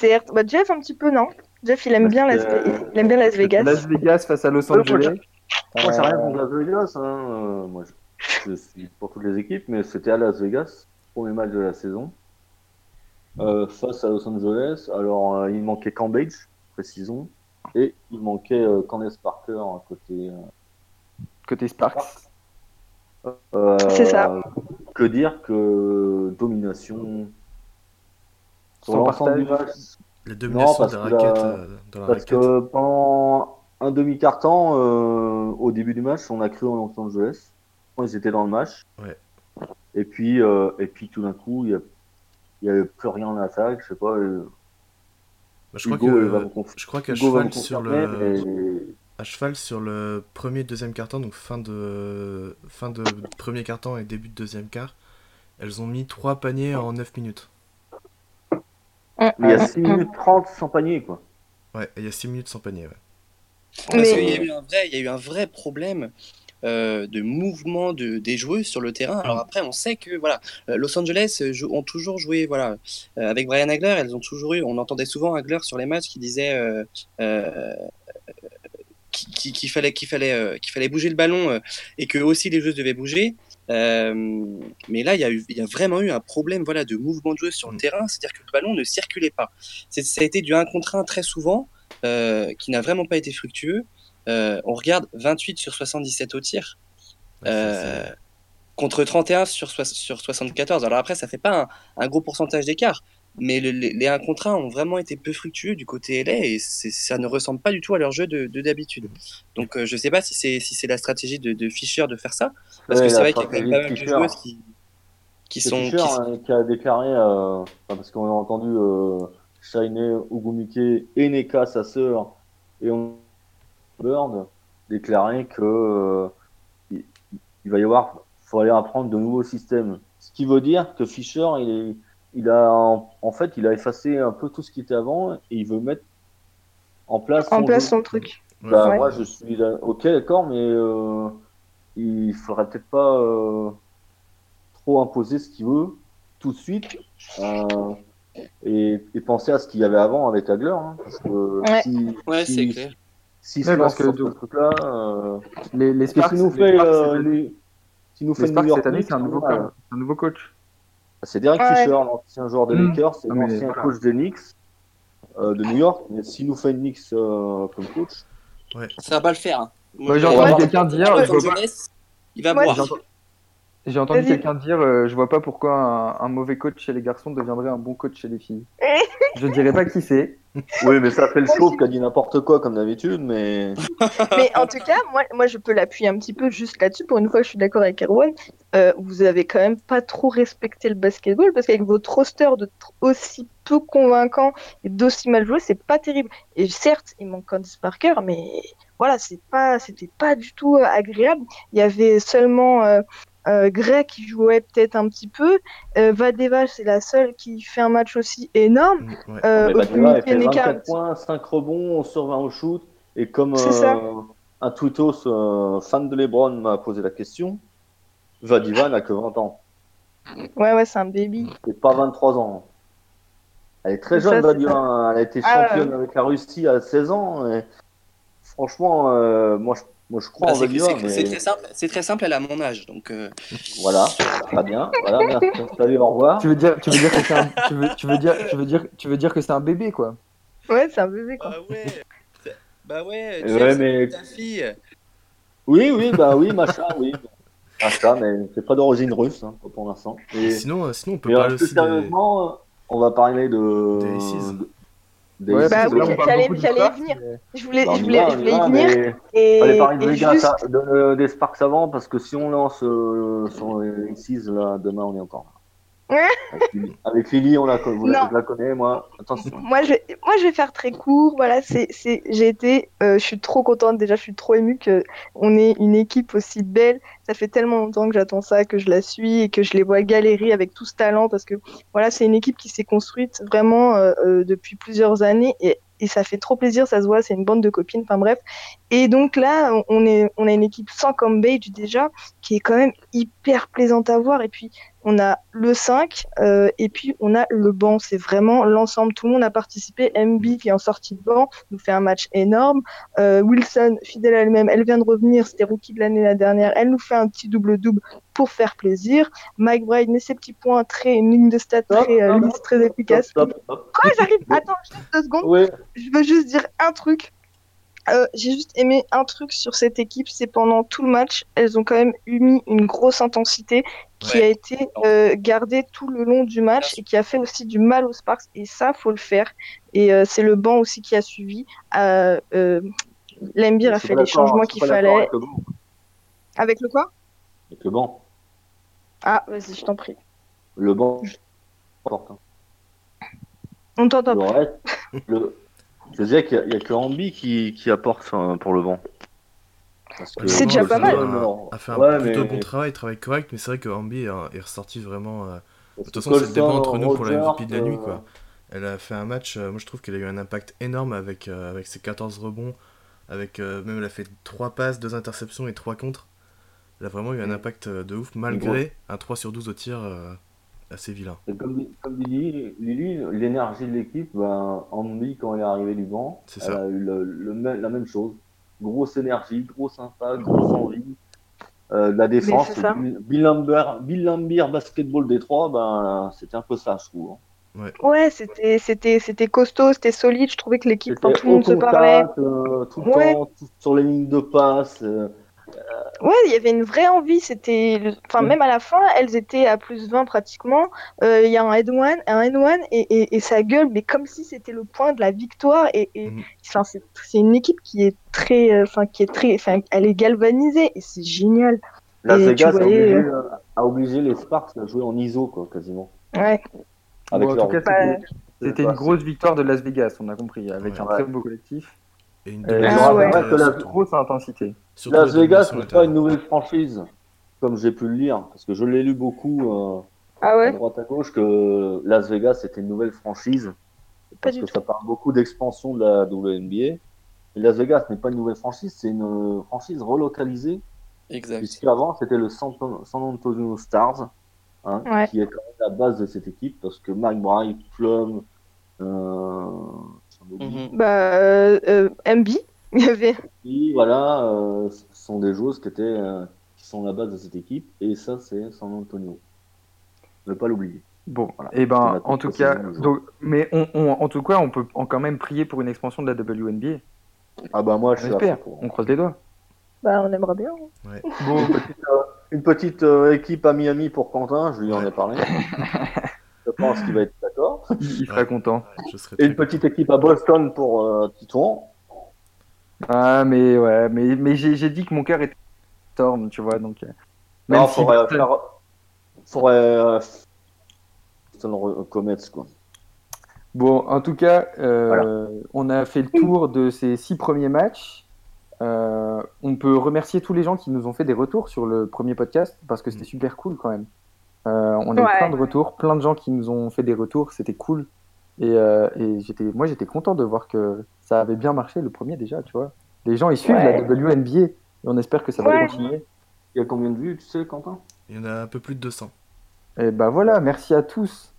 certes. Bah, Jeff un petit peu non? Jeff il aime bien que, Las, euh, il aime bien Las Vegas. Las Vegas face à Los moi, Angeles. Moi, rien Euh, contre Las Vegas. Hein. euh, moi, je, je suis pour toutes les équipes, mais c'était à Las Vegas, premier match de la saison, euh, face à Los Angeles. Alors, euh, il manquait Cambridge, précisons, et il manquait euh, Candace Parker à côté. Côté Sparks. euh, C'est ça. Que dire que domination sur l'ensemble du match. La domination parce des que raquettes la- euh, dans la Parce raquette. que pendant un demi-quart-temps, euh, au début du match, on a cru en Los Angeles. Quand ils étaient dans le match. Ouais. Et puis, euh, et puis tout d'un coup, il n'y avait plus rien en attaque. Je sais pas. euh, Bah, je crois va que me je crois qu'à cheval sur le à cheval sur le premier deuxième quart-temps, donc fin de fin de premier quart-temps et début de deuxième quart, elles ont mis trois paniers en 9 minutes. Il y a 6 minutes 30 sans panier, quoi. Ouais, il y a 6 minutes sans panier, ouais. Parce Mais- qu'il y a eu un vrai, il y a eu un vrai problème euh, de mouvement de, des joueuses sur le terrain. Alors après, on sait que voilà, euh, Los Angeles euh, jou- ont toujours joué voilà euh, avec Brian Hagler. Elles ont toujours eu. On entendait souvent Hagler sur les matchs qui disait euh, euh, qui- qui- qu'il fallait qu'il fallait euh, qu'il fallait bouger le ballon euh, et que aussi les joueuses devaient bouger. Euh, mais là, il y, a eu, il y a vraiment eu un problème voilà, de mouvement de joueuses sur le Mm. terrain, c'est-à-dire que le ballon ne circulait pas. Ça a été du 1 contre 1 très souvent, euh, qui n'a vraiment pas été fructueux. Euh, on regarde 28 sur 77 au tir, Ouais, contre 31 sur, soi- sur 74. Alors après, ça fait pas un, un gros pourcentage d'écart, mais le- les, les 1 contre 1 ont vraiment été peu fructueux du côté LA et ça ne ressemble pas du tout à leur jeu de de d'habitude. Donc euh, je sais pas si c'est si c'est la stratégie de, de Fischer de faire ça, parce Ouais, que c'est vrai qu'il y a quand même pas mal de joueuses qui, qui sont... Fischer, qui- hein, qui a déclaré, euh, parce qu'on a entendu euh, Shaine Ogumike et Neka, sa sœur, et on Bird déclarer que euh, il, il va y avoir, faut aller apprendre de nouveaux systèmes. Ce qui veut dire que Fischer, il, est- il a en, fait, il a effacé un peu tout ce qui était avant et il veut mettre en place En son place jeu. son truc. Bah, Ouais. Moi, je suis là- ok, d'accord, mais euh, il faudrait peut-être pas euh, trop imposer ce qu'il veut tout de suite euh, et, et penser à ce qu'il y avait avant avec Hagler. Hein, parce que Ouais. si, Ouais, si- c'est clair. S'il Ouais, se parce que sur de- ce truc-là, euh, Les, les Sparks, s'il nous les fait, Sparks, euh, cette année- les- nous fait les New Sparks, York cette année, c'est un, nouveau un nouveau coach. C'est Derek Ouais. Fisher, l'ancien joueur des Mm. Lakers, c'est mais l'ancien voilà. coach des Knicks euh, de New York. Mais s'il nous fait une Knicks euh, comme coach, Ça va pas le faire. hein. Moi, j'ai entendu quelqu'un dire, je vois pas- il va boire. J'ai entendu- quelqu'un dire euh, Je vois pas pourquoi un, un mauvais coach chez les garçons deviendrait un bon coach chez les filles. je dirais pas qui c'est, Oui, mais ça fait le j'ai- qui a dit n'importe quoi comme d'habitude, mais [laughs] Mais en tout cas, moi, moi je peux l'appuyer un petit peu juste là-dessus. Pour une fois, je suis d'accord avec Erwan. Euh, vous avez quand même pas trop respecté le basketball parce qu'avec votre roster de aussi peu convaincant et d'aussi mal joué, c'est pas terrible. Et certes, il manque Candice Parker, mais voilà, c'est pas, c'était pas du tout euh, agréable. Il y avait seulement euh, euh, Gray qui jouait peut-être un petit peu. Euh, Vadeva, c'est la seule qui fait un match aussi énorme. Mm, ouais. Euh, elle fait Opumi 24 Keneka- points, 5 rebonds sur 20 au shoot. Et comme C'est ça. euh, un tweetos euh, fan de LeBron m'a posé la question, Vadiva n'a que 20 ans. Ouais, ouais, c'est un baby. Et pas 23 ans. Elle est très C'est ça, jeune, c'est Vadiva. hein. Elle a été Ah, championne avec la Russie à 16 ans. Et franchement, euh, moi, je, moi, je crois Bah, en c'est Mais très simple. C'est très simple. Elle a mon âge, donc. euh, voilà, très bien. Voilà, merci. Salut, au revoir. Tu veux dire, tu veux dire que c'est un, tu veux, tu veux dire, tu veux dire, tu veux dire que c'est un bébé quoi. Ouais, c'est un bébé quoi. Bah ouais. Bah ouais. Ouais, Jeff, mais- c'est ta fille. Oui, oui, bah oui, Macha, oui. Macha, mais c'est pas d'origine russe hein, pour l'instant. Et sinon, euh, sinon, on peut et parler aussi des... sérieusement, euh, on va parler de. De- des Ouais, Bah parce que oui, j'allais- venir. mais- Je voulais, Bah, on je y voulais, je voulais y venir. mais Et, Fallait parler de juste, hein, de- de- des Sparks avant, parce que si on lance euh, sur les 6, là, demain, on est encore là. Avec Lily, on la, vous la, Non. je la connais, moi. Attention. moi, je, moi, je vais faire très court. Voilà, c'est, c'est, j'ai été, euh, je suis trop contente. Déjà, je suis trop émue que on ait une équipe aussi belle. Ça fait tellement longtemps que j'attends ça, que je la suis et que je les vois galérer avec tout ce talent, parce que voilà, c'est une équipe qui s'est construite vraiment euh, euh, depuis plusieurs années et, et ça fait trop plaisir. Ça se voit, c'est une bande de copines. Enfin bref. Et donc là, on- on est, on a une équipe sans Cambage déjà, qui est quand même hyper plaisante à voir. Et puis, on a le 5 euh, et puis on a le banc. C'est vraiment l'ensemble. Tout le monde a participé. MB qui est en sortie de banc nous fait un match énorme. Euh, Wilson, fidèle à elle-même, elle vient de revenir. C'était rookie de l'année la dernière. Elle nous fait un petit double-double pour faire plaisir. Mike Bride met ses petits points, très, une ligne de stats très euh, très efficace. Quoi, j'arrive? Attends, juste deux secondes je veux juste dire un truc. Euh, j'ai juste aimé un truc sur cette équipe, c'est pendant tout le match, elles ont quand même eu mis une grosse intensité qui Ouais. a été euh, gardée tout le long du match et qui a fait aussi du mal aux Sparks. Et ça, faut le faire. Et euh, c'est le banc aussi qui a suivi. Euh, euh, Lembir a fait les d'accord, changements qu'il fallait. Avec le banc. Avec le quoi? Avec le banc. Ah, vas-y, je t'en prie. Le banc, important. On t'entend Le le... je disais qu'il n'y a, que Ambi qui, qui apporte pour le banc. C'est déjà pas mal. A, a fait un Ouais, plutôt mais- bon travail, travail correct, mais c'est vrai que Ambi euh, est ressorti vraiment. euh, De toute façon, que c'est le débat Colson, entre nous pour la MVP de la nuit, euh, quoi. Elle a fait un match, euh, moi je trouve qu'elle a eu un impact énorme avec, euh, avec ses 14 rebonds, avec euh, même elle a fait 3 passes, 2 interceptions et 3 contres. Elle a vraiment eu un Mm. impact euh, de ouf, malgré un 3 sur 12 au tir euh, assez vilain. Et comme, comme dit Lily, l'énergie de l'équipe, ben, Ambi, quand elle est arrivée du banc, elle ça. a eu le, la même chose. Grosse énergie, grosse impact, grosse envie. Euh, de la défense, c'est ça. Bill Lambert, Bill Lambert Basketball Détroit, ben, c'était un peu ça, je trouve. hein. Ouais, c'était, c'était, c'était costaud, c'était solide. Je trouvais que l'équipe, quand tout le monde se parlait. euh, tout le Ouais. temps, tout- sur les lignes de passe. euh, Ouais, il y avait une vraie envie. C'était, le- enfin, même à la fin, elles étaient à plus 20 pratiquement. Euh, Il y a un N1, un N1 et, et, et ça gueule, mais comme si c'était le point de la victoire. Et, et Mhm. enfin, c'est, c'est une équipe qui est très, euh, enfin, qui est très, enfin, elle est galvanisée et c'est génial. Las Et Vegas tu a, voyais, obligé, euh, a obligé les Sparks à jouer en ISO, quoi, quasiment. Ouais. Avec Bon, en leur- tout cas, c'était- c'était une grosse victoire de Las Vegas, on a compris, avec Ouais. un très beau collectif. Et une Et Ah je ouais. rappelle que la grosse intensité. surtout Las la Vegas n'est pas une nouvelle franchise, comme j'ai pu le lire, parce que je l'ai lu beaucoup euh, Ah à ouais. droite à gauche que Las Vegas était une nouvelle franchise, parce que tout. ça parle beaucoup d'expansion de la WNBA. Et Las Vegas n'est pas une nouvelle franchise, c'est une euh, franchise relocalisée, Exact. puisqu'avant c'était le San San Antonio Stars, hein, Ouais. qui est quand même la base de cette équipe, parce que Mike Bright, Plum, euh, Mhm. Bah, euh, euh, MB, il y avait. voilà, euh, sont des joueuses qui étaient, euh, qui sont la base de cette équipe, et ça, c'est San Antonio. Ne pas l'oublier. Bon, Voilà. et ben, C'est la en tout cas, donc, mais on, on- en tout cas, on peut en quand même prier pour une expansion de la WNBA. Ah bah moi, On je espère, pour. on croise les doigts. Bah, on aimerait bien. [laughs] Bon, Une petite euh, équipe à Miami pour Quentin, je lui en ai parlé. [laughs] je pense qu'il va être. Il, il sera Ouais. content. Je serais Et une petite équipe à Boston pour euh, Titon. Ah, mais ouais, mais, mais j'ai dit que mon cœur était Storm, tu vois, donc. euh, Même Non, si faudrait Boston- faire. Faudrait. euh, Boston Re- Comets, quoi. Bon, en tout cas, euh, on a fait le tour de ces six premiers matchs. Euh, on peut remercier tous les gens qui nous ont fait des retours sur le premier podcast parce que c'était super cool quand même. Euh, on a eu plein de retours, plein de gens qui nous ont fait des retours, c'était cool. Et, euh, et j'étais, moi j'étais content de voir que ça avait bien marché le premier déjà, tu vois. Les gens ils suivent Ouais. la WNBA et on espère que ça va Ouais. continuer. Il y a combien de vues, tu sais, Quentin? Il y en a un peu plus de 200. Et bah voilà, merci à tous.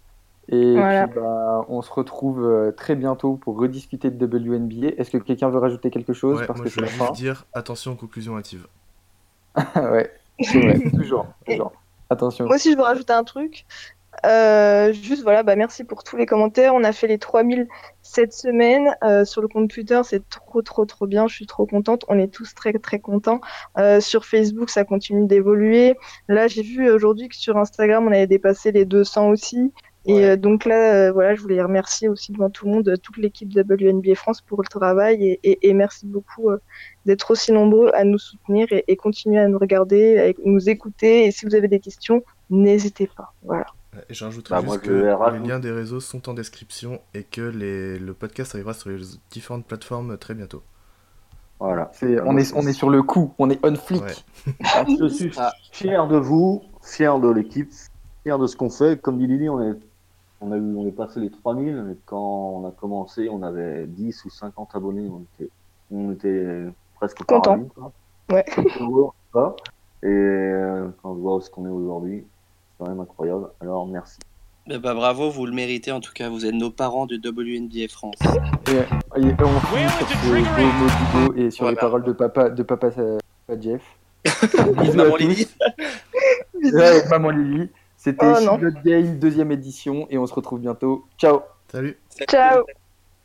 Et Voilà. puis bah, on se retrouve euh, très bientôt pour rediscuter de WNBA. Est-ce que quelqu'un veut rajouter quelque chose Ouais, parce moi que je c'est veux fin? juste dire attention aux conclusions hâtives. [laughs] Ouais, c'est vrai, toujours, toujours. Moi aussi, je veux rajouter un truc. Euh, juste, voilà, bah, merci pour tous les commentaires. On a fait les 3000 cette semaine. Euh, sur le compte Twitter, c'est trop, trop, trop bien. Je suis trop contente. On est tous très, très contents. Euh, sur Facebook, ça continue d'évoluer. Là, j'ai vu aujourd'hui que sur Instagram, on avait dépassé les 200 aussi. Et Ouais. euh, donc là, euh, voilà, je voulais remercier aussi devant tout le monde euh, toute l'équipe WNBA France pour le travail et, et, et merci beaucoup euh, d'être aussi nombreux à nous soutenir et, et continuer à nous regarder, à nous écouter. Et si vous avez des questions, n'hésitez pas. Voilà. Rajouterai Bah, juste que les liens des réseaux sont en description et que les... le podcast arrivera sur les différentes plateformes très bientôt. Voilà. C'est- on, est, on est sur le coup, on est on flic. Ouais. [laughs] Je suis Ah. fier de vous, fier de l'équipe, fier de ce qu'on fait. Comme dit Lily, on est, on a eu, on est passé les 3000, mais quand on a commencé, on avait 10 ou 50 abonnés. On était, on était presque Content. Ouais. Et euh, quand je vois où ce qu'on est aujourd'hui, c'est quand même incroyable. Alors merci. Eh ben, bravo, vous le méritez en tout cas. Vous êtes nos parents de WNBA France. Et, et on finit sur beau et sur les paroles de papa, de papa, euh, papa Jeff. [laughs] [laughs] Maman. Lily. Maman Lily. C'était Oh, Game, deuxième édition, et on se retrouve bientôt. Ciao Salut Salut. Ciao